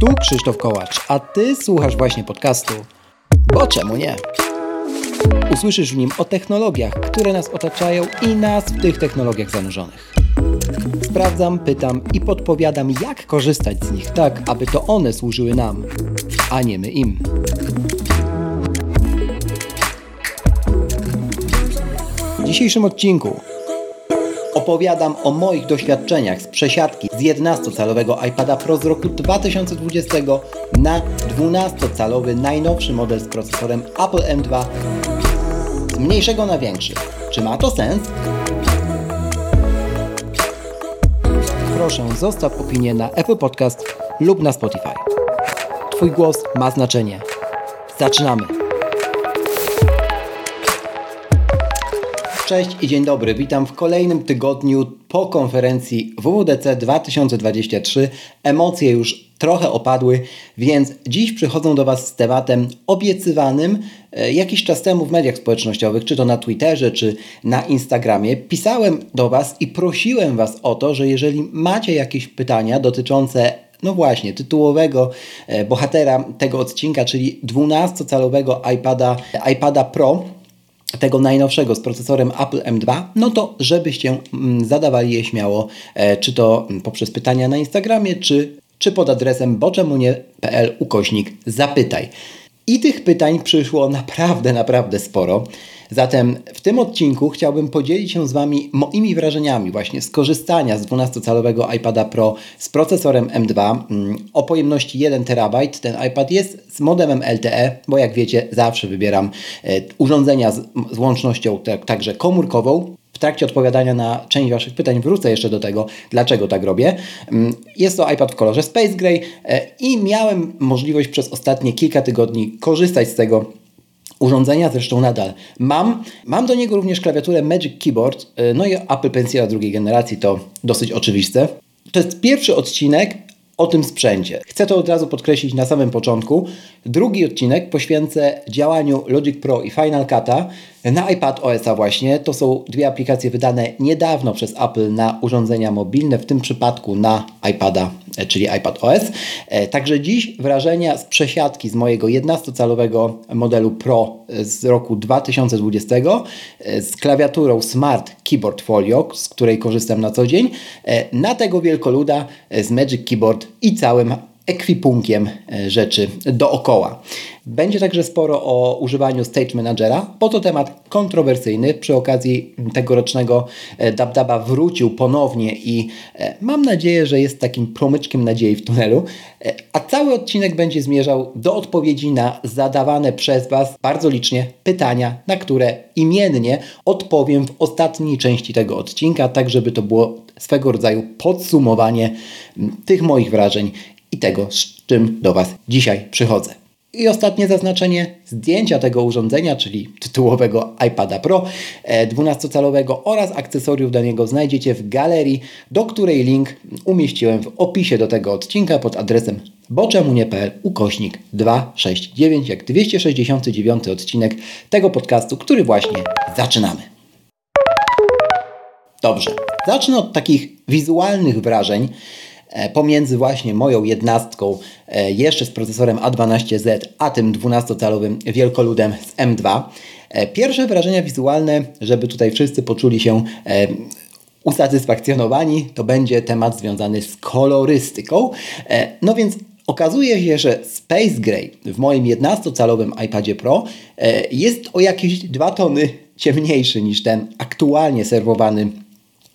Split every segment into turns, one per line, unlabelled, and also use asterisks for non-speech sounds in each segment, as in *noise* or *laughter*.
Tu Krzysztof Kołacz, a Ty słuchasz właśnie podcastu. Bo czemu nie? Usłyszysz w nim o technologiach, które nas otaczają i nas w tych technologiach zanurzonych. Sprawdzam, pytam i podpowiadam, jak korzystać z nich tak, aby to one służyły nam, a nie my im. W dzisiejszym odcinku opowiadam o moich doświadczeniach z przesiadki z 11-calowego iPada Pro z roku 2020 na 12-calowy najnowszy model z procesorem Apple M2 z mniejszego na większy. Czy ma to sens? Proszę, zostaw opinię na Apple Podcast lub na Spotify. Twój głos ma znaczenie. Zaczynamy! Cześć i dzień dobry. Witam w kolejnym tygodniu po konferencji WWDC 2023. Emocje już trochę opadły, więc dziś przychodzę do Was z tematem obiecywanym e, jakiś czas temu w mediach społecznościowych, czy to na Twitterze, czy na Instagramie. Pisałem do Was i prosiłem Was o to, że jeżeli macie jakieś pytania dotyczące no właśnie, tytułowego e, bohatera tego odcinka, czyli 12-calowego iPada, iPada Pro, tego najnowszego z procesorem Apple M2, no to żebyście mm, zadawali je śmiało, e, czy to poprzez pytania na Instagramie, czy, czy pod adresem boczemunie.pl ukośnik zapytaj. I tych pytań przyszło *laughs* naprawdę, naprawdę sporo. Zatem w tym odcinku chciałbym podzielić się z Wami moimi wrażeniami właśnie z korzystania z 12-calowego iPada Pro z procesorem M2 mm, o pojemności 1 TB. Ten iPad jest z modemem LTE, bo jak wiecie zawsze wybieram e, urządzenia z, łącznością tak, także komórkową. W trakcie odpowiadania na część Waszych pytań wrócę jeszcze do tego, dlaczego tak robię. Mm, jest to iPad w kolorze Space Gray e, i miałem możliwość przez ostatnie kilka tygodni korzystać z tego urządzenia, zresztą nadal mam. Mam do niego również klawiaturę Magic Keyboard, e, no i Apple Pencila drugiej generacji, to dosyć oczywiste. To jest pierwszy odcinek o tym sprzęcie. Chcę to od razu podkreślić na samym początku. Drugi odcinek poświęcę działaniu Logic Pro i Final Cut'a na iPad OS-a właśnie. To są dwie aplikacje wydane niedawno przez Apple na urządzenia mobilne, w tym przypadku na iPada, e, czyli iPad OS. E, także dziś wrażenia z przesiadki z mojego 11-calowego modelu Pro z roku 2020 e, z klawiaturą Smart Keyboard Folio, z której korzystam na co dzień, na tego wielkoluda z Magic Keyboard i całym ekwipunkiem e, rzeczy dookoła. Będzie także sporo o używaniu Stage Managera, bo to temat kontrowersyjny. Przy okazji tegorocznego e, DabDaba wrócił ponownie i e, mam nadzieję, że jest takim promyczkiem nadziei w tunelu. A cały odcinek będzie zmierzał do odpowiedzi na zadawane przez Was bardzo licznie pytania, na które imiennie odpowiem w ostatniej części tego odcinka, tak żeby to było swego rodzaju podsumowanie tych moich wrażeń i tego, z czym do Was dzisiaj przychodzę. I ostatnie zaznaczenie zdjęcia tego urządzenia, czyli tytułowego iPada Pro 12-calowego e, oraz akcesoriów do niego znajdziecie w galerii, do której link umieściłem w opisie do tego odcinka pod adresem boczemunie.pl ukośnik 269 jak 269 odcinek tego podcastu, który właśnie zaczynamy. Dobrze, zacznę od takich wizualnych wrażeń. E, pomiędzy właśnie moją jednostką e, jeszcze z procesorem A12Z, a tym 12-calowym wielkoludem z M2. E, pierwsze wrażenia wizualne, żeby tutaj wszyscy poczuli się usatysfakcjonowani, to będzie temat związany z kolorystyką. No więc okazuje się, że Space Gray w moim 11-calowym iPadzie Pro jest o jakieś 2 tony ciemniejszy niż ten aktualnie serwowany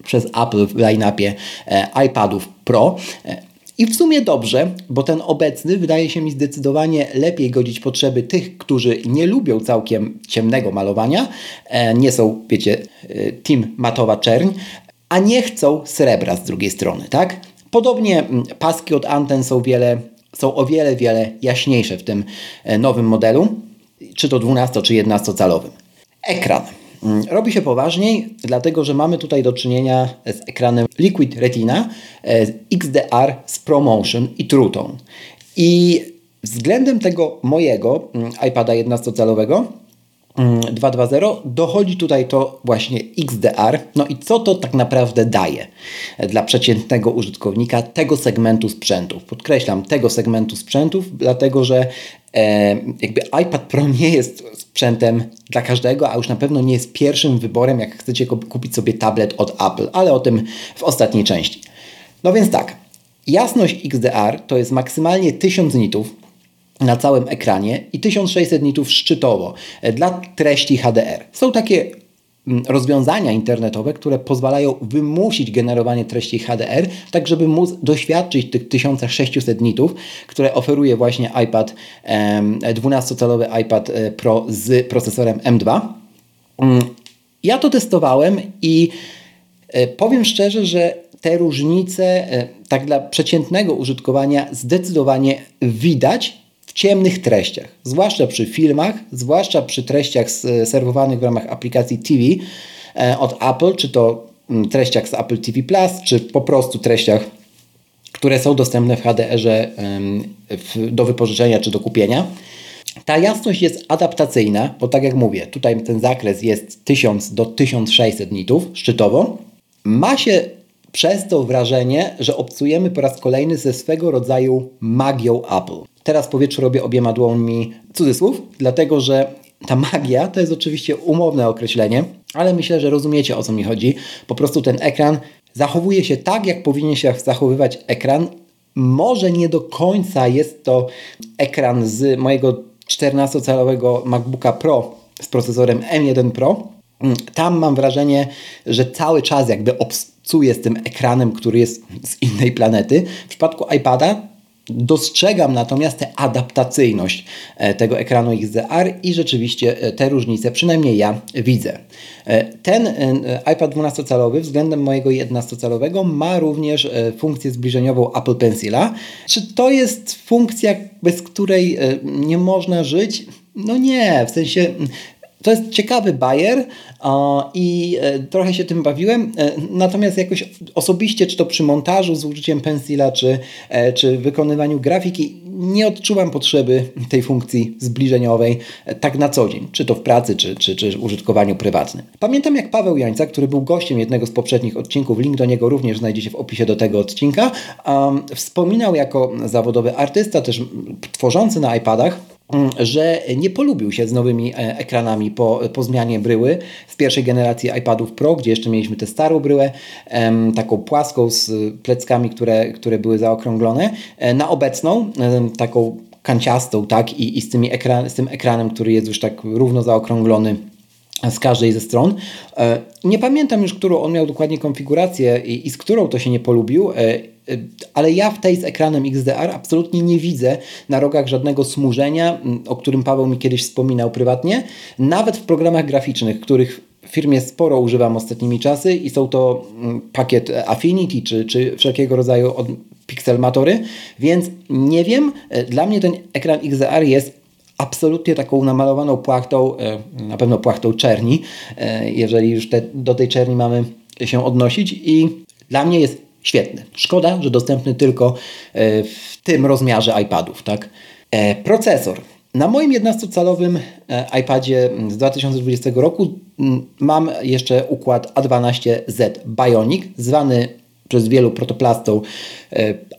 przez Apple w line-upie e, iPadów Pro. E, I w sumie dobrze, bo ten obecny wydaje się mi zdecydowanie lepiej godzić potrzeby tych, którzy nie lubią całkiem ciemnego malowania, e, nie są, wiecie, team matowa czerń, a nie chcą srebra z drugiej strony, tak? Podobnie paski od anten są, wiele, są o wiele, wiele jaśniejsze w tym nowym modelu, czy to 12 czy 11 calowym. Ekran. Mm, robi się poważniej, dlatego że mamy tutaj do czynienia z ekranem Liquid Retina e, XDR z ProMotion i True I względem tego mojego mm, iPada 11-calowego 2.2.0 mm, dochodzi tutaj to właśnie XDR. No i co to tak naprawdę daje dla przeciętnego użytkownika tego segmentu sprzętów? Podkreślam, tego segmentu sprzętów, dlatego że e, jakby iPad Pro nie jest sprzętem dla każdego, a już na pewno nie jest pierwszym wyborem, jak chcecie kupić sobie tablet od Apple, ale o tym w ostatniej części. No więc tak, jasność XDR to jest maksymalnie 1000 nitów, na całym ekranie i 1600 nitów szczytowo e, dla treści HDR. Są takie mm, rozwiązania internetowe, które pozwalają wymusić generowanie treści HDR, tak żeby móc doświadczyć tych 1600 nitów, które oferuje właśnie iPad 12-calowy iPad e, Pro z procesorem M2. Mm, ja to testowałem i e, powiem szczerze, że te różnice tak dla przeciętnego użytkowania zdecydowanie widać w ciemnych treściach, zwłaszcza przy filmach, zwłaszcza przy treściach serwowanych w ramach aplikacji TV e, od Apple, czy to mm, treściach z Apple TV Plus, czy po prostu treściach, które są dostępne w HDR-ze do wypożyczenia czy do kupienia. Ta jasność jest adaptacyjna, bo tak jak mówię, tutaj ten zakres jest 1000 do 1600 nitów szczytowo. Ma się przez to wrażenie, że obcujemy po raz kolejny ze swego rodzaju magią Apple. Teraz w powietrzu robię obiema dłońmi cudzysłów, dlatego że ta magia to jest oczywiście umowne określenie, ale myślę, że rozumiecie o co mi chodzi. Po prostu ten ekran zachowuje się tak, jak powinien się zachowywać ekran. Może nie do końca jest to ekran z mojego 14-calowego MacBooka Pro z procesorem M1 Pro. Tam mam wrażenie, że cały czas jakby obcuję z tym ekranem, który jest z innej planety. W przypadku iPada Dostrzegam natomiast tę adaptacyjność e, tego ekranu XDR i rzeczywiście e, te różnice, przynajmniej ja widzę. E, ten iPad 12-calowy względem mojego 11-calowego ma również funkcję zbliżeniową Apple Pencila. Czy to jest funkcja, bez której nie można żyć? No nie, w sensie to jest ciekawy bajer i e, trochę się tym bawiłem, e, natomiast jakoś osobiście, czy to przy montażu z użyciem pensila, czy, e, czy wykonywaniu grafiki, nie odczuwam potrzeby tej funkcji zbliżeniowej tak na co dzień, czy to w pracy, czy, czy, czy w użytkowaniu prywatnym. Pamiętam jak Paweł Jańca, który był gościem jednego z poprzednich odcinków, link do niego również znajdziecie w opisie do tego odcinka, wspominał jako zawodowy artysta, też tworzący na iPadach, że nie polubił się z nowymi e, ekranami po, po zmianie bryły z pierwszej generacji iPadów Pro, gdzie jeszcze mieliśmy tę starą bryłę, taką płaską z pleckami, które, które były zaokrąglone, e, na obecną, taką kanciastą, tak, i, i z, tymi ekran, z tym ekranem, który jest już tak równo zaokrąglony z każdej ze stron. E, nie pamiętam już, którą on miał dokładnie konfigurację i, i z którą to się nie polubił, ale ja w tej z ekranem XDR absolutnie nie widzę na rogach żadnego smużenia, mm, o którym Paweł mi kiedyś wspominał prywatnie, nawet w programach graficznych, których w firmie sporo używam ostatnimi czasy i są to mm, pakiet Affinity czy, czy wszelkiego rodzaju od Pixelmatory, więc nie wiem, y, dla mnie ten ekran XDR jest absolutnie taką namalowaną płachtą, y, na pewno płachtą czerni, jeżeli już te, do tej czerni mamy się odnosić i dla mnie jest Świetny. Szkoda, że dostępny tylko e, w tym rozmiarze iPadów. Tak? E, procesor. Na moim 11-calowym e, iPadzie z 2020 roku mam jeszcze układ A12Z Bionic, zwany przez wielu protoplastą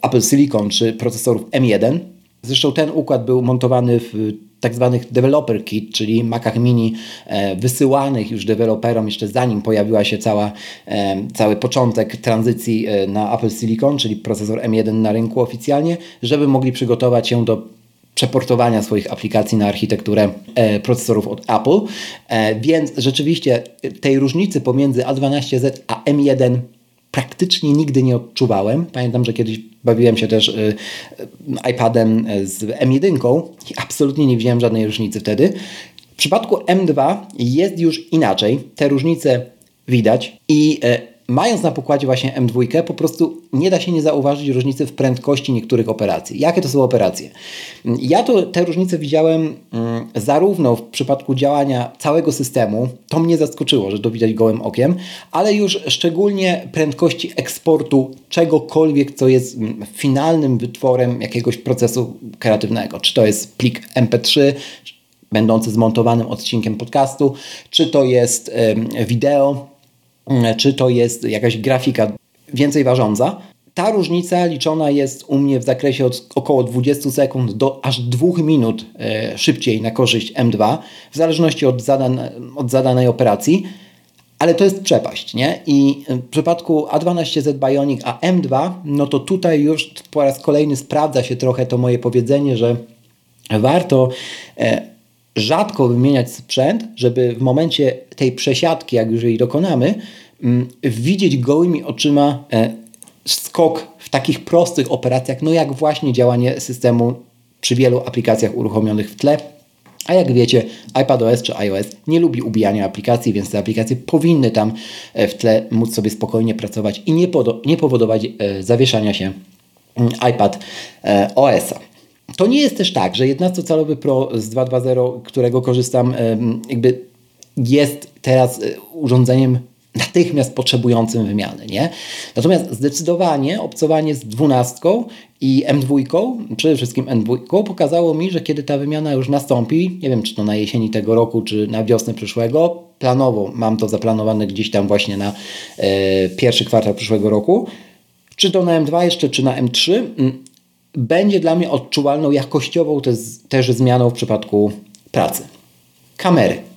Apple Silicon czy procesorów M1. Zresztą ten układ był montowany w tak zwanych developer kit, czyli Macach mini e, wysyłanych już deweloperom jeszcze zanim pojawiła się cała, e, cały początek tranzycji e, na Apple Silicon, czyli procesor M1 na rynku oficjalnie, żeby mogli przygotować się do przeportowania swoich aplikacji na architekturę procesorów od Apple. Więc rzeczywiście tej różnicy pomiędzy A12Z a M1 praktycznie nigdy nie odczuwałem. Pamiętam, że kiedyś bawiłem się też y, iPadem z M1 i absolutnie nie widziałem żadnej różnicy wtedy. W przypadku M2 jest już inaczej. Te różnice widać i y, mając na pokładzie właśnie M2, po prostu nie da się nie zauważyć różnicy w prędkości niektórych operacji. Jakie to są operacje? Ja to, te różnice widziałem mm, zarówno w przypadku działania całego systemu, to mnie zaskoczyło, że to widać gołym okiem, ale już szczególnie prędkości eksportu czegokolwiek, co jest mm, finalnym wytworem jakiegoś procesu kreatywnego. Czy to jest plik MP3, będący zmontowanym odcinkiem podcastu, czy to jest wideo, czy to jest jakaś grafika więcej ważąca. Ta różnica liczona jest u mnie w zakresie od około 20 sekund do aż 2 minut e, szybciej na korzyść M2, w zależności od, zadan od zadanej operacji, ale to jest przepaść, nie? I w przypadku A12Z Bionic a M2, no to tutaj już po raz kolejny sprawdza się trochę to moje powiedzenie, że warto e, rzadko wymieniać sprzęt, żeby w momencie tej przesiadki, jak już jej dokonamy, mm, widzieć gołymi oczyma e, skok w takich prostych operacjach, no jak właśnie działanie systemu przy wielu aplikacjach uruchomionych w tle. A jak wiecie, iPadOS czy iOS nie lubi ubijania aplikacji, więc te aplikacje powinny tam e, w tle móc sobie spokojnie pracować i nie, nie powodować e, zawieszania się mm, iPad OS-a. To nie jest też tak, że 11-calowy Pro z 2.2.0, którego korzystam, jakby jest teraz urządzeniem natychmiast potrzebującym wymiany. Nie? Natomiast zdecydowanie obcowanie z dwunastką i M2, przede wszystkim M2, pokazało mi, że kiedy ta wymiana już nastąpi, nie wiem czy to na jesieni tego roku, czy na wiosnę przyszłego, planowo mam to zaplanowane gdzieś tam właśnie na e, pierwszy kwartał przyszłego roku, czy to na M2 jeszcze, czy na M3, m, będzie dla mnie odczuwalną jakościową też, też zmianą w przypadku pracy. Kamery.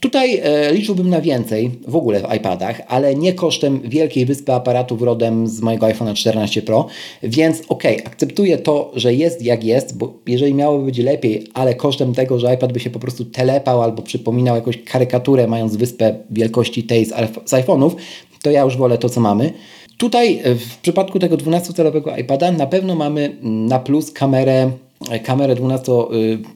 Tutaj e, liczyłbym na więcej w ogóle w iPadach, ale nie kosztem wielkiej wyspy aparatów rodem z mojego iPhone'a 14 Pro, więc ok, akceptuję to, że jest jak jest, bo jeżeli miałoby być lepiej, ale kosztem tego, że iPad by się po prostu telepał albo przypominał jakąś karykaturę, mając wyspę wielkości tej z, z iPhone'ów, to ja już wolę to, co mamy. Tutaj e, w przypadku tego 12-calowego iPada na pewno mamy na plus kamerę kamerę 12,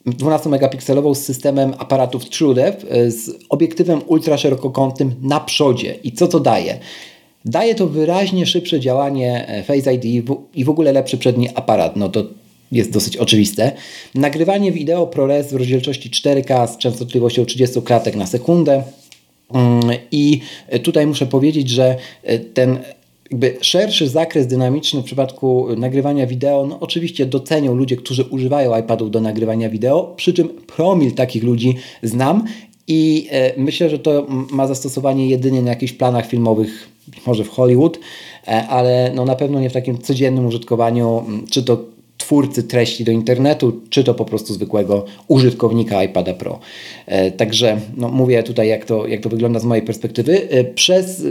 12 megapikselową z systemem aparatów TrueDepth z obiektywem ultraszerokokątnym na przodzie. I co to daje? Daje to wyraźnie szybsze działanie e, Face ID i w ogóle lepszy przedni aparat. No to jest dosyć oczywiste. Nagrywanie wideo ProRes w rozdzielczości 4K z częstotliwością 30 klatek na sekundę. Mm, I tutaj muszę powiedzieć, że e, ten jakby szerszy zakres dynamiczny w przypadku nagrywania wideo, no oczywiście docenią ludzie, którzy używają iPadów do nagrywania wideo, przy czym promil takich ludzi znam i e, myślę, że to ma zastosowanie jedynie na jakichś planach filmowych, może w Hollywood, e, ale no na pewno nie w takim codziennym użytkowaniu, czy to twórcy treści do internetu, czy to po prostu zwykłego użytkownika iPada Pro. E, także no, mówię tutaj, jak to, jak to wygląda z mojej perspektywy. Przez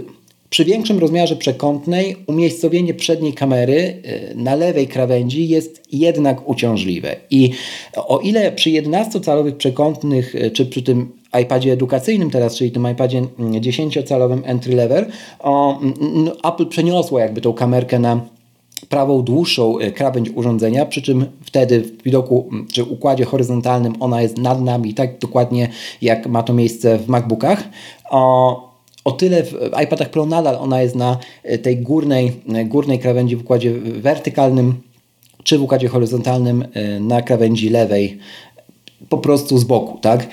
przy większym rozmiarze przekątnej umiejscowienie przedniej kamery y, na lewej krawędzi jest jednak uciążliwe. I o ile przy 11-calowych przekątnych, y, czy przy tym iPadzie edukacyjnym teraz, czyli tym iPadzie 10-calowym mm, entry level, o, mm, Apple przeniosło jakby tą kamerkę na prawą, dłuższą y, krawędź urządzenia, przy czym wtedy w widoku mm, czy układzie horyzontalnym ona jest nad nami, tak dokładnie jak ma to miejsce w MacBookach. O, o tyle w iPadach Pro nadal ona jest na e, tej górnej, e, górnej krawędzi w układzie wertykalnym czy w układzie horyzontalnym e, na krawędzi lewej po prostu z boku, tak?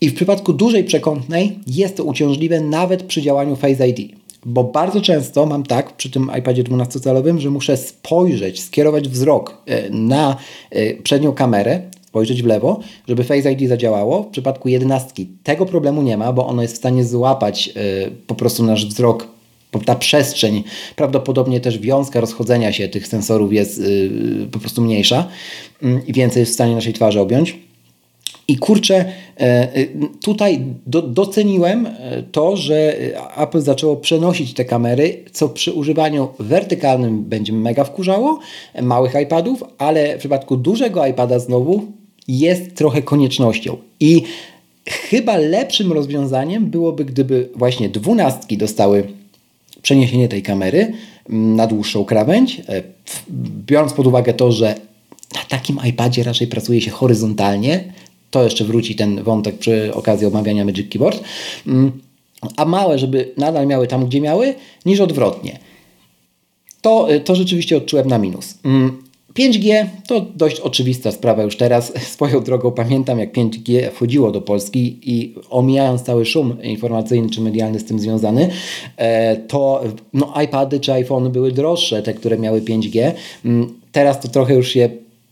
I w przypadku dużej przekątnej jest to uciążliwe nawet przy działaniu Face ID. Bo bardzo często mam tak przy tym iPadzie 12-calowym, że muszę spojrzeć, skierować wzrok na przednią kamerę, spojrzeć w lewo, żeby Face ID zadziałało. W przypadku jedenastki tego problemu nie ma, bo ono jest w stanie złapać y, po prostu nasz wzrok ta przestrzeń, prawdopodobnie też wiązka rozchodzenia się tych sensorów jest y, po prostu mniejsza y, i więcej jest w stanie naszej twarzy objąć. I kurczę, tutaj do, doceniłem to, że Apple zaczęło przenosić te kamery, co przy używaniu wertykalnym będzie mega wkurzało, małych iPadów, ale w przypadku dużego iPada znowu jest trochę koniecznością. I chyba lepszym rozwiązaniem byłoby, gdyby właśnie dwunastki dostały przeniesienie tej kamery mm, na dłuższą krawędź, e, biorąc pod uwagę to, że na takim iPadzie raczej pracuje się horyzontalnie, to jeszcze wróci ten wątek przy okazji omawiania Magic Keyboard, mm, a małe, żeby nadal miały tam, gdzie miały, niż odwrotnie. To, e, to rzeczywiście odczułem na minus. Mm, 5G to dość oczywista sprawa już teraz. *laughs* Swoją drogą pamiętam, jak 5G wchodziło do Polski i omijając cały szum informacyjny czy medialny z tym związany, e, to no, iPady czy iPhony były droższe, te, które miały 5G. Mm, teraz to trochę już się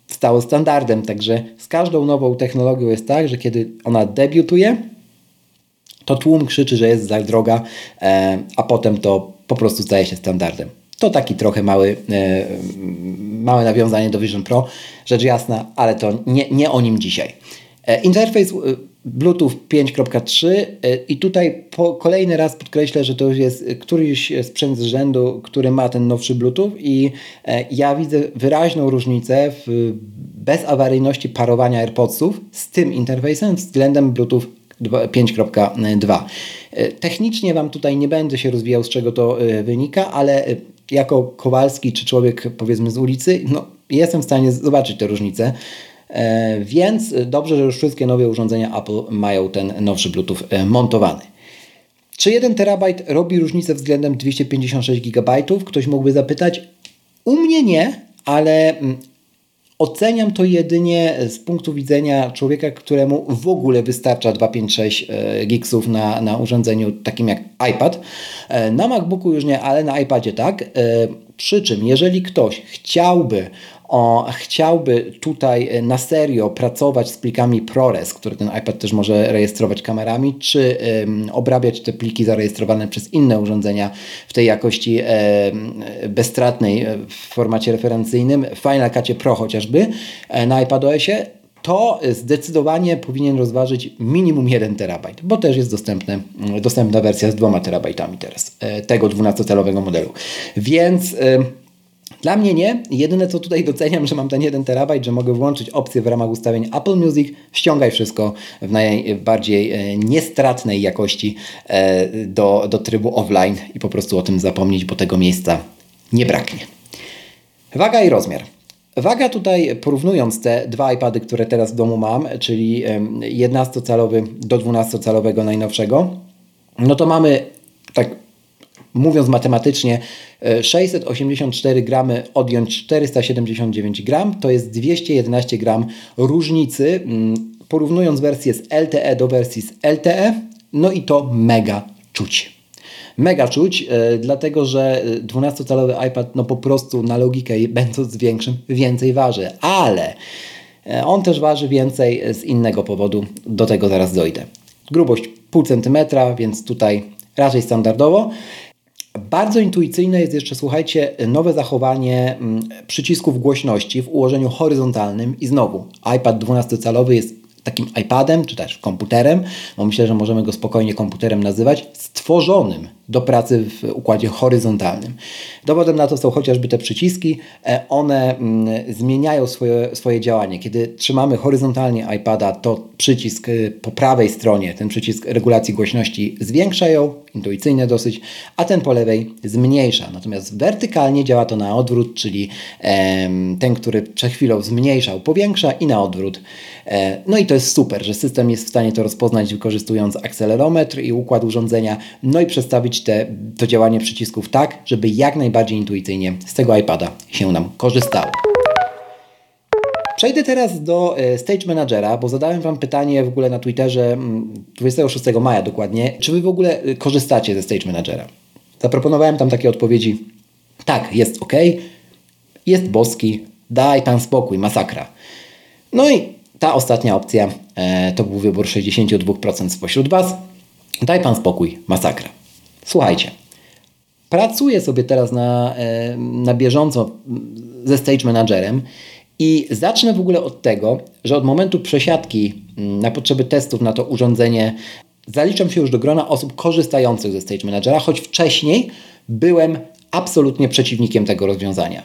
stało standardem. Także z każdą nową technologią jest tak, że kiedy ona debiutuje, to tłum krzyczy, że jest za droga, e, a potem to po prostu staje się standardem. To taki trochę mały, e, małe nawiązanie do Vision Pro, rzecz jasna, ale to nie, nie o nim dzisiaj. E, interfejs Bluetooth 5.3 i tutaj po kolejny raz podkreślę, że to jest któryś sprzęt z rzędu, który ma ten nowszy Bluetooth i ja widzę wyraźną różnicę w bezawaryjności parowania AirPodsów z tym interfejsem względem Bluetooth 5.2. E, technicznie Wam tutaj nie będę się rozwijał, z czego to e, wynika, ale e, jako Kowalski czy człowiek powiedzmy z ulicy, no, jestem w stanie zobaczyć te różnice. Więc dobrze, że już wszystkie nowe urządzenia Apple mają ten nowszy Bluetooth montowany. Czy 1 terabajt robi różnicę względem 256 GB? Ktoś mógłby zapytać. U mnie nie, ale mm, Oceniam to jedynie z punktu widzenia człowieka, któremu w ogóle wystarcza 256 e, gigsów na, na urządzeniu takim jak iPad. E, na MacBooku już nie, ale na iPadzie tak. E, przy czym, jeżeli ktoś chciałby o, chciałby tutaj e, na serio pracować z plikami ProRes, które ten iPad też może rejestrować kamerami, czy um, obrabiać te pliki zarejestrowane przez inne urządzenia w tej jakości um, bezstratnej e, w formacie referencyjnym, Final Cutie Pro chociażby na iPadOSie, to zdecydowanie powinien rozważyć minimum 1 terabajt, bo też jest dostępne, dostępna wersja z 2 terabajtami teraz, tego 12-calowego modelu. Więc dla mnie nie. Jedyne co tutaj *laughs* doceniam, że mam ten 1 terabajt, że mogę włączyć opcję w ramach ustawień Apple Music, ściągaj wszystko w najbardziej e, niestratnej jakości e, do, do trybu offline i po prostu o tym zapomnieć, bo tego miejsca nie braknie. Waga i rozmiar. Waga tutaj, porównując te dwa iPady, które teraz w domu mam, czyli 11-calowy do 12-calowego najnowszego, no to mamy tak mówiąc matematycznie, 684 e, gramy odjąć 479 gram, to jest 211 gram różnicy, mm, porównując wersję z LTE do wersji z LTE, no i to mega czuć. Mega czuć, e, dlatego że 12-calowy iPad no po prostu na logikę będąc większym więcej waży, ale e, on też waży więcej z innego powodu, do tego zaraz dojdę. Grubość pół centymetra, więc tutaj raczej standardowo. Bardzo intuicyjne jest jeszcze, słuchajcie, nowe zachowanie mm, przycisków głośności w ułożeniu horyzontalnym i znowu iPad 12-calowy jest takim iPadem, czy też komputerem, bo myślę, że możemy go spokojnie komputerem nazywać, stworzonym do pracy w układzie horyzontalnym. Dowodem na to są chociażby te przyciski. E, one mm, zmieniają swoje, swoje działanie. Kiedy trzymamy horyzontalnie iPada, to przycisk y, po prawej stronie, ten przycisk regulacji głośności zwiększa ją, intuicyjnie dosyć, a ten po lewej zmniejsza. Natomiast wertykalnie działa to na odwrót, czyli ten, który przed chwilą zmniejszał, powiększa i na odwrót. E, no i to jest super, że system jest w stanie to rozpoznać wykorzystując akcelerometr i układ urządzenia, no i przestawić te, to działanie przycisków tak, żeby jak najbardziej intuicyjnie z tego iPada się nam korzystało. Przejdę teraz do e, Stage Managera, bo zadałem Wam pytanie w ogóle na Twitterze 26 mm, maja dokładnie, czy Wy w ogóle e, korzystacie ze Stage Managera? Zaproponowałem tam takie odpowiedzi. Tak, jest ok, jest boski, daj Pan spokój, masakra. No i ta ostatnia opcja e, to był wybór 62% spośród Was. Daj Pan spokój, masakra. Słuchajcie, pracuję sobie teraz na, e, na bieżąco ze Stage Managerem i zacznę w ogóle od tego, że od momentu przesiadki mm, na potrzeby testów na to urządzenie zaliczam się już do grona osób korzystających ze Stage Managera, choć wcześniej byłem absolutnie przeciwnikiem tego rozwiązania.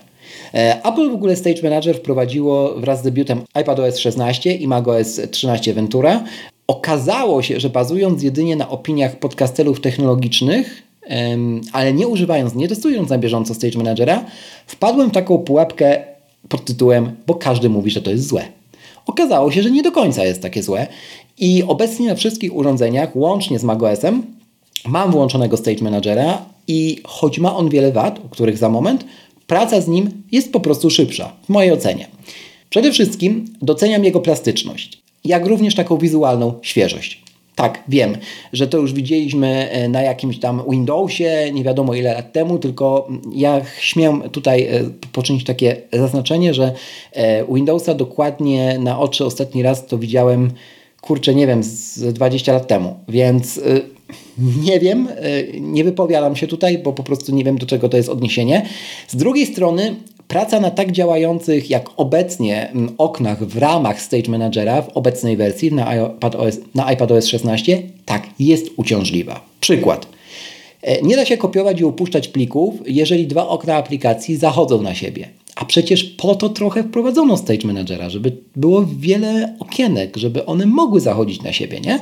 E, Apple w ogóle Stage Manager wprowadziło wraz z debiutem iPadOS 16 i macOS 13 Ventura. Okazało się, że bazując jedynie na opiniach podcastelów technologicznych, ale nie używając, nie testując na bieżąco Stage Managera, wpadłem w taką pułapkę pod tytułem, bo każdy mówi, że to jest złe. Okazało się, że nie do końca jest takie złe i obecnie na wszystkich urządzeniach, łącznie z macOSem, mam włączonego Stage Managera i choć ma on wiele wad, o których za moment, praca z nim jest po prostu szybsza, w mojej ocenie. Przede wszystkim doceniam jego plastyczność, jak również taką wizualną świeżość. Tak, wiem, że to już widzieliśmy e, na jakimś tam Windowsie, nie wiadomo ile lat temu, tylko ja śmiem tutaj e, poczynić takie zaznaczenie, że e, Windowsa dokładnie na oczy ostatni raz to widziałem, kurczę, nie wiem, z 20 lat temu, więc nie wiem, nie wypowiadam się tutaj, bo po prostu nie wiem do czego to jest odniesienie. Z drugiej strony Praca na tak działających jak obecnie mm, oknach w ramach Stage Managera w obecnej wersji na iPadOS, na iPadOS 16 tak jest uciążliwa. Przykład. E, nie da się kopiować i upuszczać plików, jeżeli dwa okna aplikacji zachodzą na siebie. A przecież po to trochę wprowadzono Stage Managera, żeby było wiele okienek, żeby one mogły zachodzić na siebie, nie?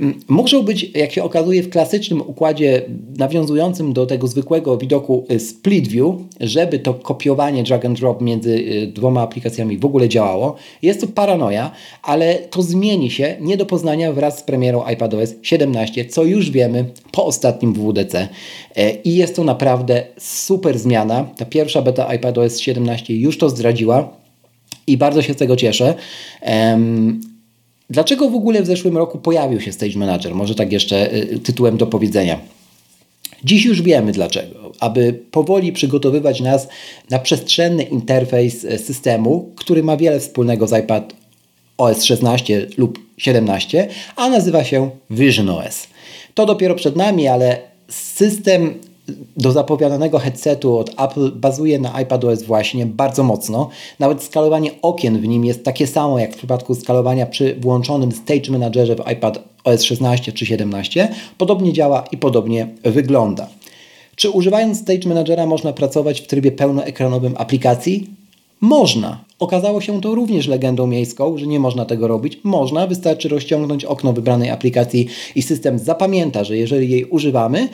Mm, Muszą być, jak się okazuje, w klasycznym układzie nawiązującym do tego zwykłego widoku y, split view, żeby to kopiowanie drag and drop między y, dwoma aplikacjami w ogóle działało. Jest to paranoja, ale to zmieni się nie do poznania wraz z premierą iPadOS 17, co już wiemy po ostatnim WWDC. E, I jest to naprawdę super zmiana. Ta pierwsza beta iPadOS 17 już to zdradziła i bardzo się z tego cieszę. Dlaczego w ogóle w zeszłym roku pojawił się Stage Manager? Może tak jeszcze y, tytułem do powiedzenia. Dziś już wiemy dlaczego. Aby powoli przygotowywać nas na przestrzenny interfejs e, systemu, który ma wiele wspólnego z iPad OS 16 lub 17, a nazywa się Vision OS. To dopiero przed nami, ale system do zapowiadanego headsetu od Apple bazuje na iPadOS właśnie bardzo mocno. Nawet skalowanie okien w nim jest takie samo jak w przypadku skalowania przy włączonym Stage Managerze w iPad OS 16 czy 17. Podobnie działa i podobnie wygląda. Czy używając Stage Managera można pracować w trybie pełnoekranowym aplikacji? Można. Okazało się to również legendą miejską, że nie można tego robić. Można, wystarczy rozciągnąć okno wybranej aplikacji i system zapamięta, że jeżeli jej używamy,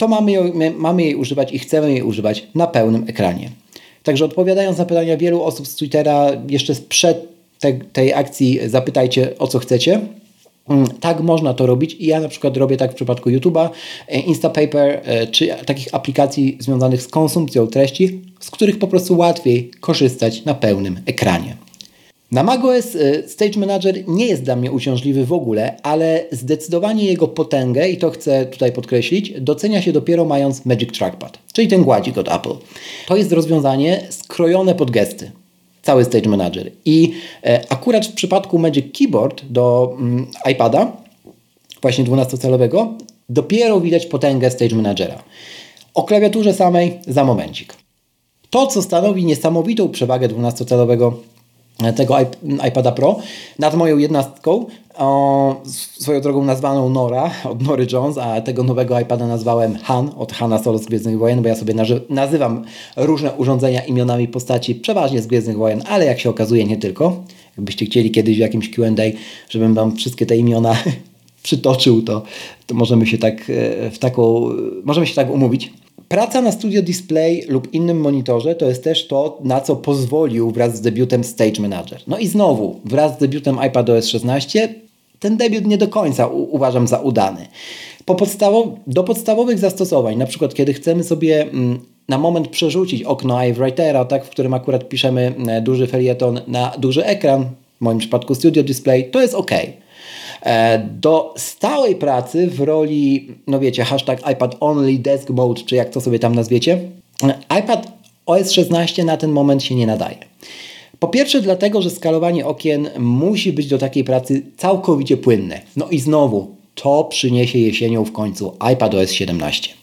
to mamy, mamy jej używać i chcemy jej używać na pełnym ekranie. Także odpowiadając na pytania wielu osób z Twittera, jeszcze przed te, tej akcji zapytajcie o co chcecie. Mm, tak można to robić i ja na przykład robię tak w przypadku YouTube'a, e, Instapaper e, czy takich aplikacji związanych z konsumpcją treści, z których po prostu łatwiej korzystać na pełnym ekranie. Na macOS y, Stage Manager nie jest dla mnie uciążliwy w ogóle, ale zdecydowanie jego potęgę, i to chcę tutaj podkreślić, docenia się dopiero mając Magic Trackpad, czyli ten gładzik od Apple. To jest rozwiązanie skrojone pod gesty. Cały Stage Manager. I e, akurat w przypadku Magic Keyboard do mm, iPada, właśnie 12-calowego, dopiero widać potęgę Stage Managera. O klawiaturze samej za momencik. To, co stanowi niesamowitą przewagę 12-calowego tego iPada Pro nad moją jednostką, o, swoją drogą nazwaną Nora od Nory Jones, a tego nowego iPada nazwałem Han od Hana Solo z Gwiezdnych Wojen, bo ja sobie nazywam różne urządzenia imionami postaci przeważnie z Gwiezdnych Wojen, ale jak się okazuje nie tylko. Jakbyście chcieli kiedyś w jakimś Q&A, żebym Wam wszystkie te imiona *laughs* przytoczył, to, to możemy się tak e, w taką, możemy się tak umówić. Praca na Studio Display lub innym monitorze to jest też to, na co pozwolił wraz z debiutem Stage Manager. No i znowu, wraz z debiutem iPadOS 16 ten debiut nie do końca uważam za udany. Po do podstawowych zastosowań, na przykład kiedy chcemy sobie mm, na moment przerzucić okno iWritera, tak, w którym akurat piszemy mm, duży felieton na duży ekran, w moim przypadku Studio Display, to jest ok. E, do stałej pracy w roli, no wiecie, hashtag iPad Only Desk Mode, czy jak to sobie tam nazwiecie, iPad OS 16 na ten moment się nie nadaje. Po pierwsze dlatego, że skalowanie okien musi być do takiej pracy całkowicie płynne. No i znowu, to przyniesie jesienią w końcu iPad OS 17.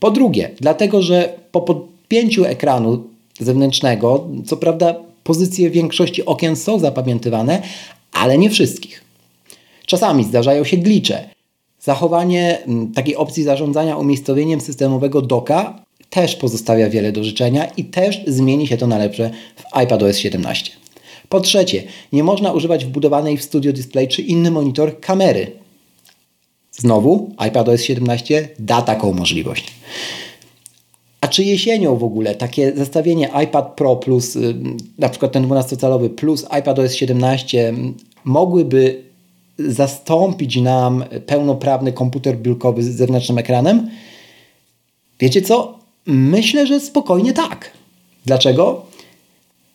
Po drugie, dlatego, że po podpięciu ekranu zewnętrznego, co prawda pozycje większości okien są zapamiętywane, ale nie wszystkich. Czasami zdarzają się glicze. Zachowanie takiej opcji zarządzania umiejscowieniem systemowego doka też pozostawia wiele do życzenia i też zmieni się to na lepsze w iPadOS 17. Po trzecie, nie można używać wbudowanej w Studio Display czy inny monitor kamery. Znowu iPadOS 17 da taką możliwość. A czy jesienią w ogóle takie zestawienie iPad Pro plus y, na przykład ten 12-calowy plus iPadOS 17 mogłyby zastąpić nam pełnoprawny komputer biurkowy z zewnętrznym ekranem? Wiecie co? Myślę, że spokojnie tak. Dlaczego?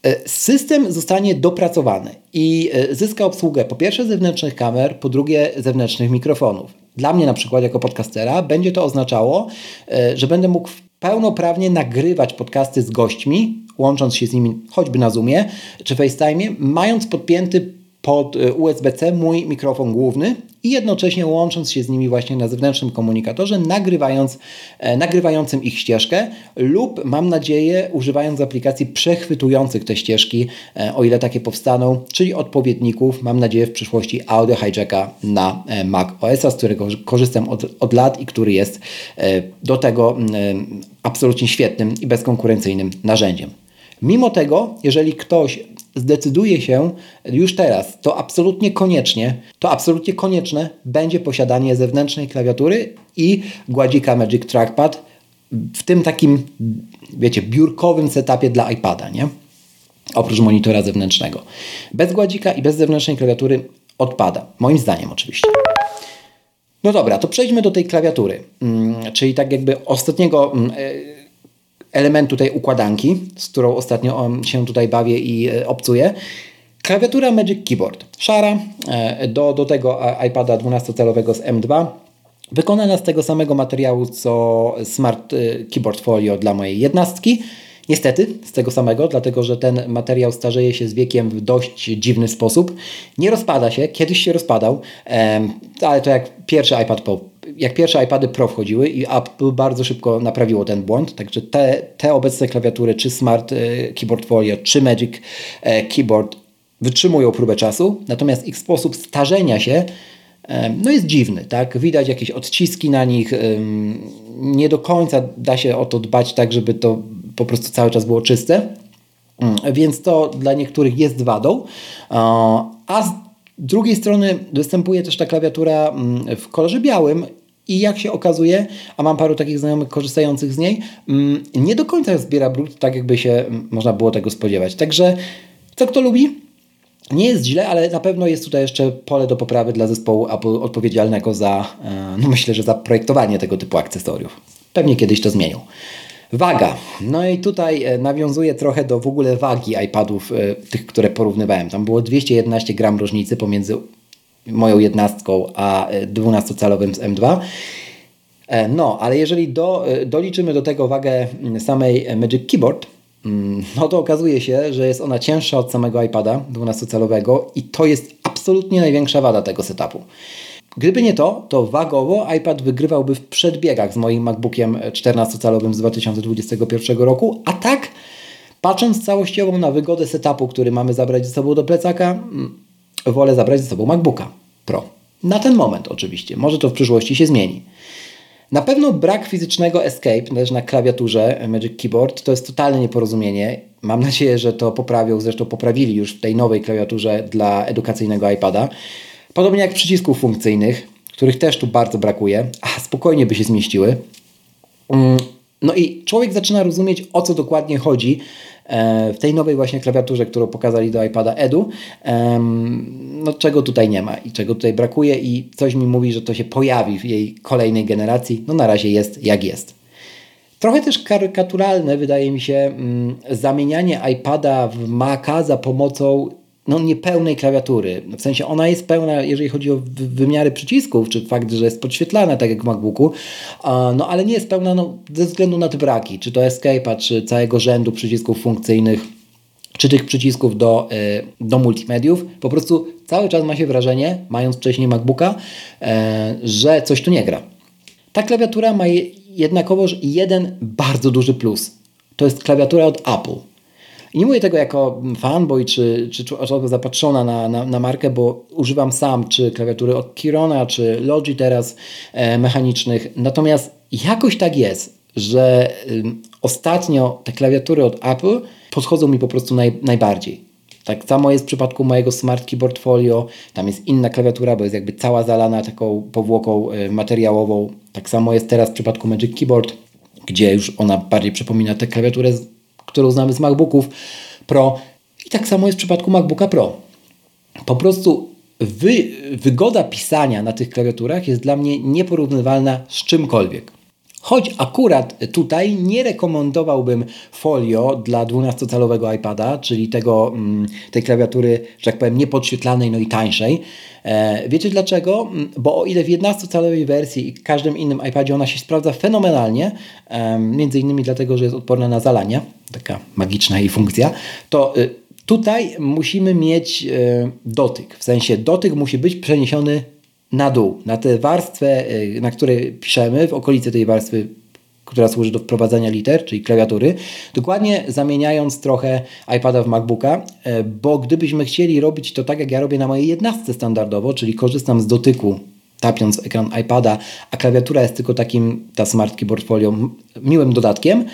E, system zostanie dopracowany i e, zyska obsługę po pierwsze zewnętrznych kamer, po drugie zewnętrznych mikrofonów. Dla mnie na przykład jako podcastera będzie to oznaczało, e, że będę mógł pełnoprawnie nagrywać podcasty z gośćmi, łącząc się z nimi choćby na Zoomie czy FaceTime, mając podpięty pod USB-C mój mikrofon główny i jednocześnie łącząc się z nimi właśnie na zewnętrznym komunikatorze, nagrywając, e, nagrywającym ich ścieżkę lub mam nadzieję używając aplikacji przechwytujących te ścieżki, e, o ile takie powstaną, czyli odpowiedników, mam nadzieję w przyszłości Audio Hijacka na e, Mac OS, z którego korzystam od, od lat i który jest e, do tego absolutnie świetnym i bezkonkurencyjnym narzędziem. Mimo tego, jeżeli ktoś zdecyduje się już teraz, to absolutnie koniecznie, to absolutnie konieczne będzie posiadanie zewnętrznej klawiatury i gładzika Magic Trackpad w tym takim, wiecie, biurkowym setupie dla iPada, nie? Oprócz monitora zewnętrznego. Bez gładzika i bez zewnętrznej klawiatury odpada. Moim zdaniem oczywiście. No dobra, to przejdźmy do tej klawiatury, mm, czyli tak jakby ostatniego mm, e, elementu tej układanki, z którą ostatnio się tutaj bawię i e, obcuję. Klawiatura Magic Keyboard. Szara, e, do, do tego iPada 12-calowego z M2. Wykonana z tego samego materiału co Smart e, Keyboard Folio dla mojej jednostki. Niestety z tego samego, dlatego że ten materiał starzeje się z wiekiem w dość dziwny sposób. Nie rozpada się, kiedyś się rozpadał, ale to jak pierwszy iPad Pro, jak pierwsze iPady Pro wchodziły i Apple bardzo szybko naprawiło ten błąd, także te, te obecne klawiatury, czy Smart e, Keyboard Folio, czy Magic e, Keyboard wytrzymują próbę czasu, natomiast ich sposób starzenia się no jest dziwny, tak? Widać jakieś odciski na nich, nie do końca da się o to dbać tak, żeby to po prostu cały czas było czyste. Mm, więc to dla niektórych jest wadą. A z drugiej strony występuje też ta klawiatura mm, w kolorze białym i jak się okazuje, a mam paru takich znajomych korzystających z niej, mm, nie do końca zbiera brud tak, jakby się można było tego spodziewać. Także co kto lubi, nie jest źle, ale na pewno jest tutaj jeszcze pole do poprawy dla zespołu Apple odpowiedzialnego za, e, no myślę, że za projektowanie tego typu akcesoriów. Pewnie kiedyś to zmienią. Waga. No i tutaj e, nawiązuję trochę do w ogóle wagi iPadów, e, tych, które porównywałem. Tam było 211 gram różnicy pomiędzy moją jednostką a 12-calowym z M2. No, ale jeżeli do, doliczymy do tego wagę samej Magic Keyboard, Mm, no to okazuje się, że jest ona cięższa od samego iPada 12-calowego i to jest absolutnie największa wada tego setupu. Gdyby nie to, to wagowo iPad wygrywałby w przedbiegach z moim MacBookiem 14-calowym z 2021 roku, a tak, patrząc całościowo na wygodę setupu, który mamy zabrać ze sobą do plecaka, mm, wolę zabrać ze sobą MacBooka Pro. Na ten moment oczywiście, może to w przyszłości się zmieni. Na pewno brak fizycznego escape też na klawiaturze Magic Keyboard to jest totalne nieporozumienie. Mam nadzieję, że to poprawią, zresztą poprawili już w tej nowej klawiaturze dla edukacyjnego iPada. Podobnie jak przycisków funkcyjnych, których też tu bardzo brakuje, a spokojnie by się zmieściły. Mm, no i człowiek zaczyna rozumieć, o co dokładnie chodzi e, w tej nowej właśnie klawiaturze, którą pokazali do iPada Edu, no czego tutaj nie ma i czego tutaj brakuje i coś mi mówi, że to się pojawi w jej kolejnej generacji. No na razie jest jak jest. Trochę też karykaturalne wydaje mi się mm, zamienianie iPada w Maca za pomocą no, niepełnej klawiatury. W sensie ona jest pełna, jeżeli chodzi o wymiary przycisków, czy fakt, że jest podświetlana, tak jak w MacBooku, no ale nie jest pełna no, ze względu na te braki, czy to Escape'a, czy całego rzędu przycisków funkcyjnych, czy tych przycisków do, e, do multimediów. Po prostu cały czas ma się wrażenie, mając wcześniej MacBooka, e, że coś tu nie gra. Ta klawiatura ma jednakowoż jeden bardzo duży plus. To jest klawiatura od Apple. I nie mówię tego jako fanboy, czy, czy osoba zapatrzona na, na, na markę, bo używam sam czy klawiatury od Kirona, czy Logi teraz e, mechanicznych. Natomiast jakoś tak jest, że y, ostatnio te klawiatury od Apple podchodzą mi po prostu naj, najbardziej. Tak samo jest w przypadku mojego Smart Keyboard Folio. Tam jest inna klawiatura, bo jest jakby cała zalana taką powłoką y, materiałową. Tak samo jest teraz w przypadku Magic Keyboard, gdzie już ona bardziej przypomina tę klawiaturę którą znamy z MacBooków Pro. I tak samo jest w przypadku MacBooka Pro. Po prostu wy, wygoda pisania na tych klawiaturach jest dla mnie nieporównywalna z czymkolwiek. Choć akurat tutaj nie rekomendowałbym folio dla 12-calowego iPada, czyli tego, mm, tej klawiatury, że tak powiem, niepodświetlanej, no i tańszej. E, wiecie dlaczego? Mm, bo o ile w 11-calowej wersji i każdym innym iPadzie ona się sprawdza fenomenalnie, między innymi dlatego, że jest odporna na zalanie, taka magiczna jej funkcja, to y, tutaj musimy mieć e, dotyk. W sensie dotyk musi być przeniesiony na dół, na tę warstwę, y, na której piszemy, w okolicy tej warstwy, która służy do wprowadzania liter, czyli klawiatury, dokładnie zamieniając trochę iPada w MacBooka, y, bo gdybyśmy chcieli robić to tak, jak ja robię na mojej jednastce standardowo, czyli korzystam z dotyku tapiąc ekran iPada, a klawiatura jest tylko takim, ta Smart Keyboard Folio, miłym dodatkiem,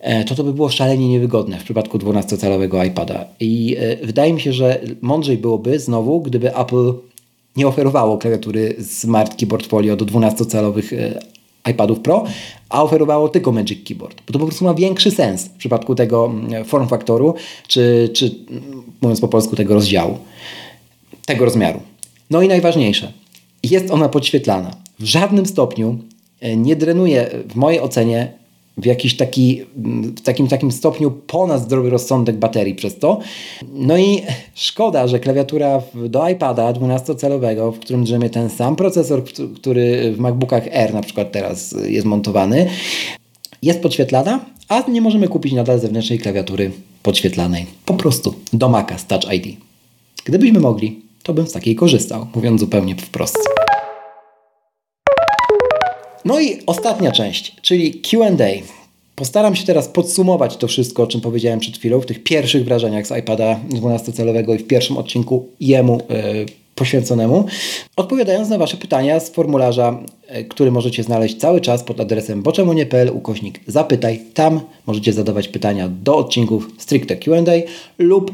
y, to to by było szalenie niewygodne w przypadku 12-calowego iPada. I wydaje mi się, że mądrzej byłoby znowu, gdyby Apple nie oferowało klawiatury Smart Keyboard Folio do 12-calowych e, iPadów Pro, a oferowało tylko Magic Keyboard. Bo to po prostu ma większy sens w przypadku tego mm, form faktoru, czy, czy mm, mówiąc po polsku, tego rozdziału, tego rozmiaru. No i najważniejsze, jest ona podświetlana. W żadnym stopniu e, nie drenuje, w mojej ocenie, w jakiś taki, w takim, takim stopniu ponad zdrowy rozsądek baterii przez to. No i szkoda, że klawiatura do iPada 12-calowego, w którym drzemie ten sam procesor, który w MacBookach Air na przykład teraz jest montowany, jest podświetlana, a nie możemy kupić nadal zewnętrznej klawiatury podświetlanej. Po prostu do Maca z Touch ID. Gdybyśmy mogli, to bym z takiej korzystał, mówiąc zupełnie wprost. No i ostatnia część, czyli QA. Postaram się teraz podsumować to wszystko, o czym powiedziałem przed chwilą, w tych pierwszych wrażeniach z iPada 12-calowego i w pierwszym odcinku jemu yy, poświęconemu, odpowiadając na Wasze pytania z formularza, yy, który możecie znaleźć cały czas pod adresem boczemunie.pl ukośnik zapytaj. Tam możecie zadawać pytania do odcinków stricte Q&A lub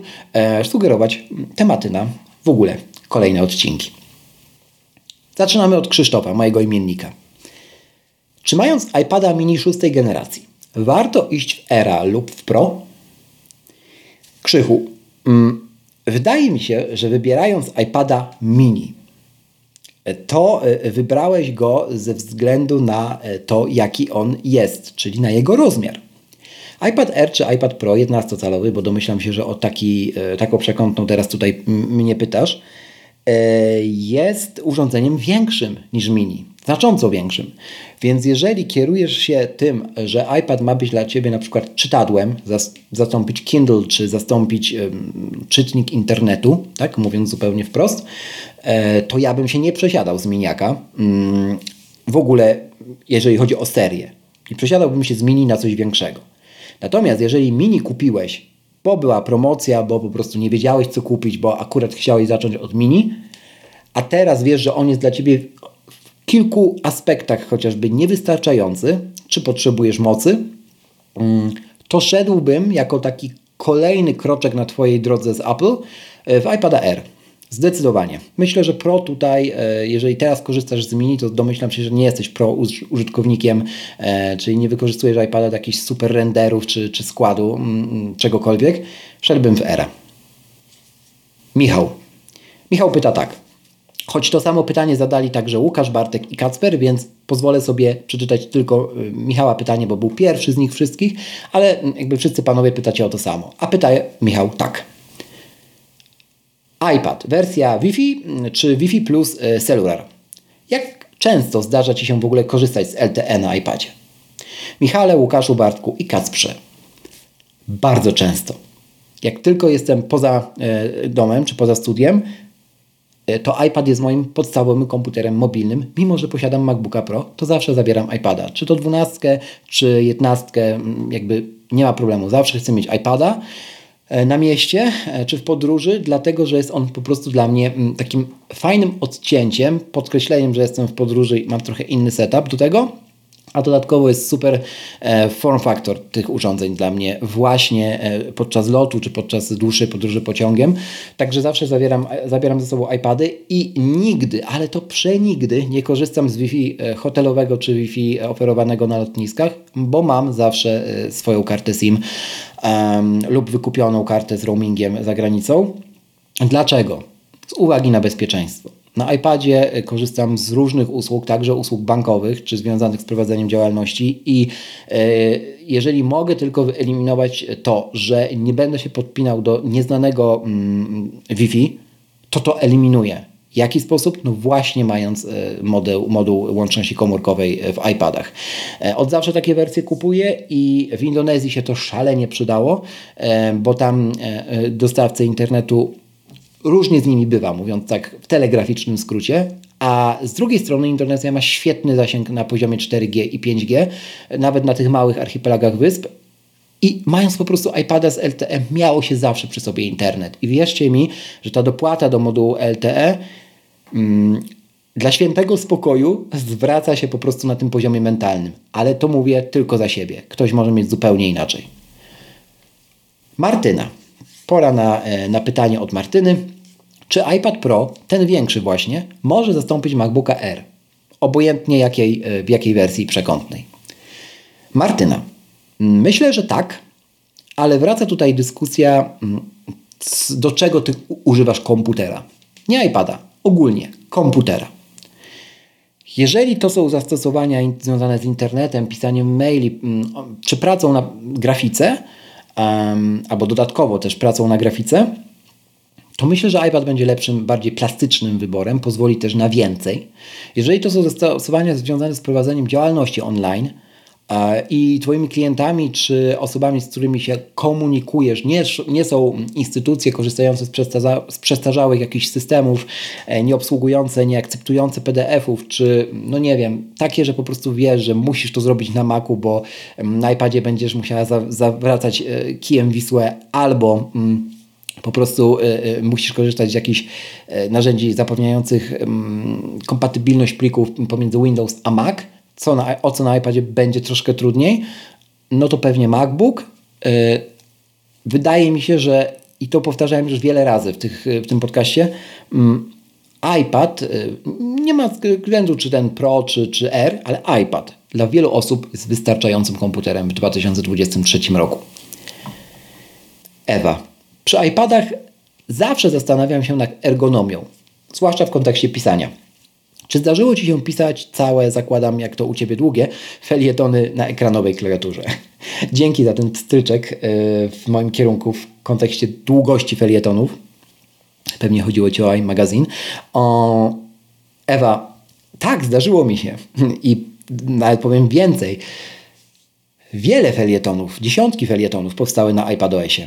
yy, sugerować tematy na w ogóle kolejne odcinki. Zaczynamy od Krzysztofa, mojego imiennika. Czy mając iPada mini szóstej generacji, warto iść w Era lub w Pro? Krzychu, mm, wydaje mi się, że wybierając iPada mini, to e, wybrałeś go ze względu na e, to, jaki on jest, czyli na jego rozmiar. iPad Air czy iPad Pro 11-calowy, bo domyślam się, że o taki, e, taką przekątną teraz tutaj mnie pytasz, jest urządzeniem większym niż mini, znacząco większym. Więc jeżeli kierujesz się tym, że iPad ma być dla Ciebie na przykład czytadłem, zastąpić Kindle czy zastąpić czytnik internetu, tak mówiąc zupełnie wprost, e, to ja bym się nie przesiadał z miniaka. Mm, w ogóle, jeżeli chodzi o serię. I przesiadałbym się z mini na coś większego. Natomiast jeżeli mini kupiłeś, bo była promocja, bo po prostu nie wiedziałeś co kupić, bo akurat chciałeś zacząć od mini, a teraz wiesz, że on jest dla Ciebie kilku aspektach chociażby niewystarczający, czy potrzebujesz mocy, mm, to szedłbym jako taki kolejny kroczek na Twojej drodze z Apple e, w iPada Air. Zdecydowanie. Myślę, że Pro tutaj, e, jeżeli teraz korzystasz z Mini, to domyślam się, że nie jesteś Pro użytkownikiem, e, czyli nie wykorzystujesz iPada do jakichś super renderów czy, czy składu, mm, mm, czegokolwiek. Szedłbym w Era. Michał. Michał pyta tak. Choć to samo pytanie zadali także Łukasz, Bartek i Kacper, więc pozwolę sobie przeczytać tylko y, Michała pytanie, bo był pierwszy z nich wszystkich, ale mm, jakby wszyscy panowie pytacie o to samo. A pyta Michał tak. iPad, wersja Wi-Fi mm, czy Wi-Fi plus y, Cellular? Jak często zdarza Ci się w ogóle korzystać z LTE na iPadzie? Michale, Łukaszu, Bartku i Kacprze. Bardzo często. Jak tylko jestem poza y, domem czy poza studiem, to iPad jest moim podstawowym komputerem mobilnym. Mimo, że posiadam MacBooka Pro, to zawsze zabieram iPada. Czy to 12, czy 11, mm, jakby nie ma problemu. Zawsze chcę mieć iPada e, na mieście e, czy w podróży, dlatego że jest on po prostu dla mnie takim fajnym odcięciem, podkreśleniem, że jestem w podróży i mam trochę inny setup do tego. A dodatkowo jest super e, form factor tych urządzeń dla mnie właśnie e, podczas lotu czy podczas dłuższej podróży pociągiem. Także zawsze zabieram, zabieram ze sobą iPady i nigdy, ale to przenigdy nie korzystam z Wi-Fi e, hotelowego czy Wi-Fi oferowanego na lotniskach, bo mam zawsze swoją kartę SIM um, lub wykupioną kartę z roamingiem za granicą. Dlaczego? Z uwagi na bezpieczeństwo. Na iPadzie korzystam z różnych usług, także usług bankowych czy związanych z prowadzeniem działalności i e, jeżeli mogę tylko wyeliminować to, że nie będę się podpinał do nieznanego mm, Wi-Fi, to to eliminuję. W jaki sposób? No właśnie mając e, moduł, moduł łączności komórkowej w iPadach. E, od zawsze takie wersje kupuję i w Indonezji się to szalenie przydało, bo tam dostawcy internetu różnie z nimi bywa, mówiąc tak w telegraficznym skrócie. A z drugiej strony Indonezja ma świetny zasięg na poziomie 4G i 5G, nawet na tych małych archipelagach wysp. I mając po prostu iPada z LTE, miało się zawsze przy sobie internet. I wierzcie mi, że ta dopłata do modułu LTE mm, dla świętego spokoju zwraca się po prostu na tym poziomie mentalnym. Ale to mówię tylko za siebie. Ktoś może mieć zupełnie inaczej. Martyna Pora na, e, na pytanie od Martyny. Czy iPad Pro, ten większy właśnie, może zastąpić MacBooka R? Obojętnie jakiej, e, w jakiej wersji przekątnej. Martyna. Myślę, że tak, ale wraca tutaj dyskusja, mm, do czego ty używasz komputera. Nie iPada, ogólnie komputera. Jeżeli to są zastosowania związane z internetem, pisaniem maili mm, czy pracą na grafice, albo dodatkowo też pracą na grafice, to myślę, że iPad będzie lepszym, bardziej plastycznym wyborem, pozwoli też na więcej. Jeżeli to są zastosowania związane z prowadzeniem działalności online i Twoimi klientami czy osobami, z którymi się komunikujesz, nie, nie są instytucje korzystające z, przestarza, z przestarzałych jakichś systemów, e, nie obsługujące, nie akceptujące PDF-ów, czy no nie wiem, takie, że po prostu wiesz, że musisz to zrobić na Macu, bo na iPadzie będziesz musiała za, zawracać e, kijem Wisłę albo mm, po prostu y, musisz korzystać z jakichś y, narzędzi zapewniających y, kompatybilność plików pomiędzy Windows a Mac, co na, o co na iPadzie będzie troszkę trudniej, no to pewnie MacBook. Wydaje mi się, że i to powtarzałem już wiele razy w, tych, w tym podcaście, mm, iPad, nie ma względu czy ten Pro, czy, czy R, ale iPad dla wielu osób jest wystarczającym komputerem w 2023 roku. Ewa, przy iPadach zawsze zastanawiam się nad ergonomią, zwłaszcza w kontekście pisania. Czy zdarzyło Ci się pisać całe, zakładam jak to u Ciebie długie, felietony na ekranowej klawiaturze? *laughs* Dzięki za ten stryczek e, w moim kierunku w kontekście długości felietonów. Pewnie chodziło Ci o iMagazine. O, Ewa, tak, zdarzyło mi się *laughs* i nawet powiem więcej. Wiele felietonów, dziesiątki felietonów powstały na iPadOSie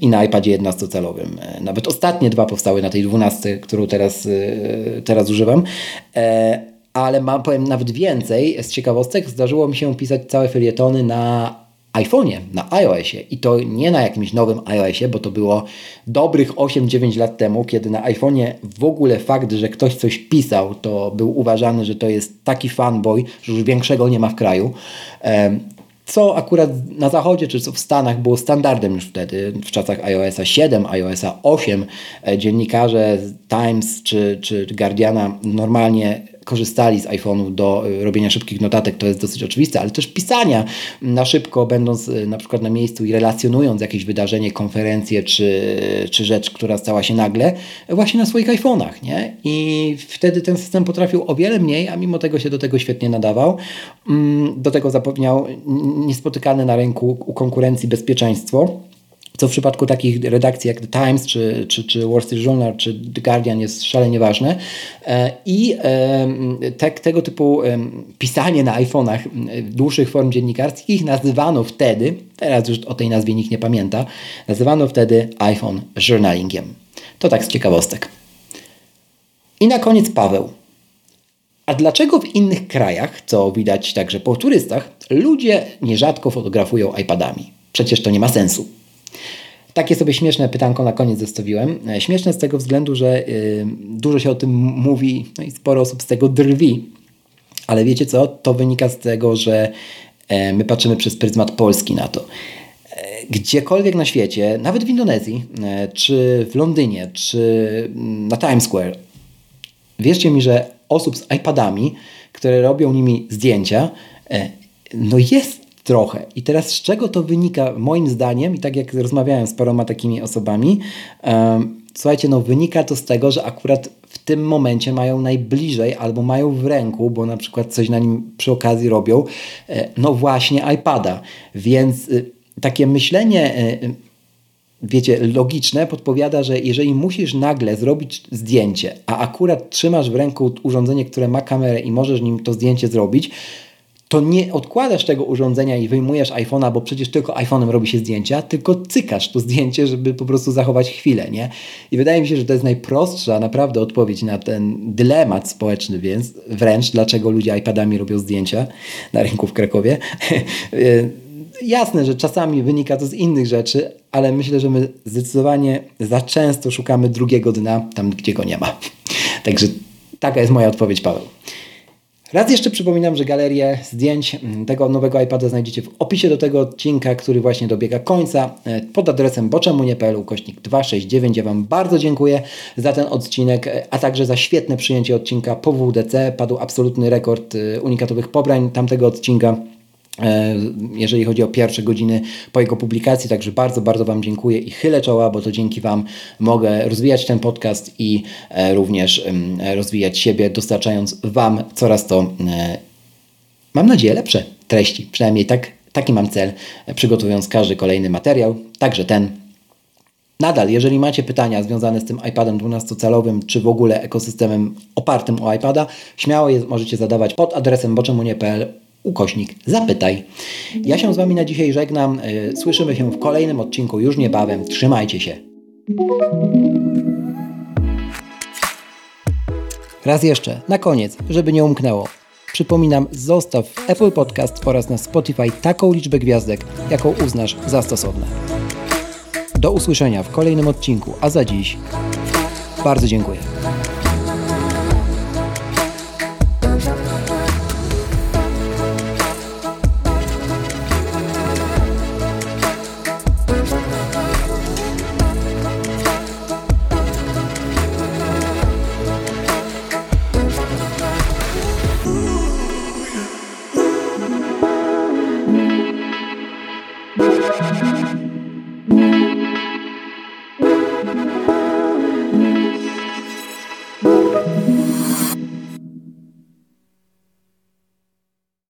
i na iPadzie 11-calowym. E, nawet ostatnie dwa powstały na tej 12, którą teraz, e, teraz używam. E, ale mam, powiem nawet więcej z ciekawostek. Zdarzyło mi się pisać całe felietony na iPhone'ie, na iOSie i to nie na jakimś nowym iOSie, bo to było dobrych 8-9 lat temu, kiedy na iPhone'ie w ogóle fakt, że ktoś coś pisał, to był uważany, że to jest taki fanboy, że już większego nie ma w kraju co akurat na zachodzie czy w Stanach było standardem już wtedy, w czasach iOSa 7, iOSa 8, e, dziennikarze Times czy, czy Guardiana normalnie korzystali z iPhone'ów do y, robienia szybkich notatek, to jest dosyć oczywiste, ale też pisania na szybko, będąc y, na przykład na miejscu i relacjonując jakieś wydarzenie, konferencję czy, czy rzecz, która stała się nagle, właśnie na swoich iPhone'ach, nie? I wtedy ten system potrafił o wiele mniej, a mimo tego się do tego świetnie nadawał. Mm, do tego zapewniał niespotykane na rynku u konkurencji bezpieczeństwo co w przypadku takich redakcji jak The Times, czy, czy, czy Wall Street Journal, czy The Guardian jest szalenie ważne. E, I te, tego typu pisanie na iPhone'ach dłuższych form dziennikarskich nazywano wtedy, teraz już o tej nazwie nikt nie pamięta, nazywano wtedy iPhone journalingiem. To tak z ciekawostek. I na koniec Paweł. A dlaczego w innych krajach, co widać także po turystach, ludzie nierzadko fotografują iPadami? Przecież to nie ma sensu. Takie sobie śmieszne pytanko na koniec zostawiłem. E, śmieszne z tego względu, że y, dużo się o tym mówi no i sporo osób z tego drwi. Ale wiecie co? To wynika z tego, że e, my patrzymy przez pryzmat Polski na to. Gdziekolwiek na świecie, nawet w Indonezji, czy w Londynie, czy na Times Square, wierzcie mi, że osób z iPadami, które robią nimi zdjęcia, no jest trochę. I teraz z czego to wynika, moim zdaniem, i tak jak rozmawiałem z paroma takimi osobami, słuchajcie, no wynika to z tego, że akurat w tym momencie mają najbliżej albo mają w ręku, bo na przykład coś na nim przy okazji robią, e, no właśnie iPada. Więc y, takie myślenie y, wiecie, logiczne podpowiada, że jeżeli musisz nagle zrobić zdjęcie, a akurat trzymasz w ręku urządzenie, które ma kamerę i możesz nim to zdjęcie zrobić, to nie odkładasz tego urządzenia i wyjmujesz iPhone'a, bo przecież tylko iPhone'em robi się zdjęcia, tylko cykasz to zdjęcie, żeby po prostu zachować chwilę, nie? I wydaje mi się, że to jest najprostsza naprawdę odpowiedź na ten dylemat społeczny, więc wręcz dlaczego ludzie iPadami robią zdjęcia na rynku w Krakowie. *laughs* Jasne, że czasami wynika to z innych rzeczy, ale myślę, że my zdecydowanie za często szukamy drugiego dna tam, gdzie go nie ma. *laughs* Także taka jest moja odpowiedź, Paweł. Raz jeszcze przypominam, że galerię zdjęć mm, tego nowego iPada znajdziecie w opisie do tego odcinka, który właśnie dobiega końca e, pod adresem boczemunie.pl ukośnik 269. Ja Wam bardzo dziękuję za ten odcinek, e, a także za świetne przyjęcie odcinka po WDC. Padł absolutny rekord e, unikatowych pobrań tamtego odcinka. E, jeżeli chodzi o pierwsze godziny po jego publikacji. Także bardzo, bardzo Wam dziękuję i chylę czoła, bo to dzięki Wam mogę rozwijać ten podcast i e, również rozwijać siebie, dostarczając Wam coraz to, e, mam nadzieję, lepsze treści. Przynajmniej tak, taki mam cel, przygotowując każdy kolejny materiał, także ten. Nadal, jeżeli macie pytania związane z tym iPadem 12-calowym, czy w ogóle ekosystemem opartym o iPada, śmiało je możecie zadawać pod adresem boczemunie.pl ukośnik zapytaj. Ja się z Wami na dzisiaj żegnam. E, słyszymy się w kolejnym odcinku już niebawem. Trzymajcie się. Raz jeszcze, na koniec, żeby nie umknęło. Przypominam, zostaw w Apple Podcast oraz na Spotify taką liczbę gwiazdek, jaką uznasz za stosowne. Do usłyszenia w kolejnym odcinku, a za dziś bardzo dziękuję.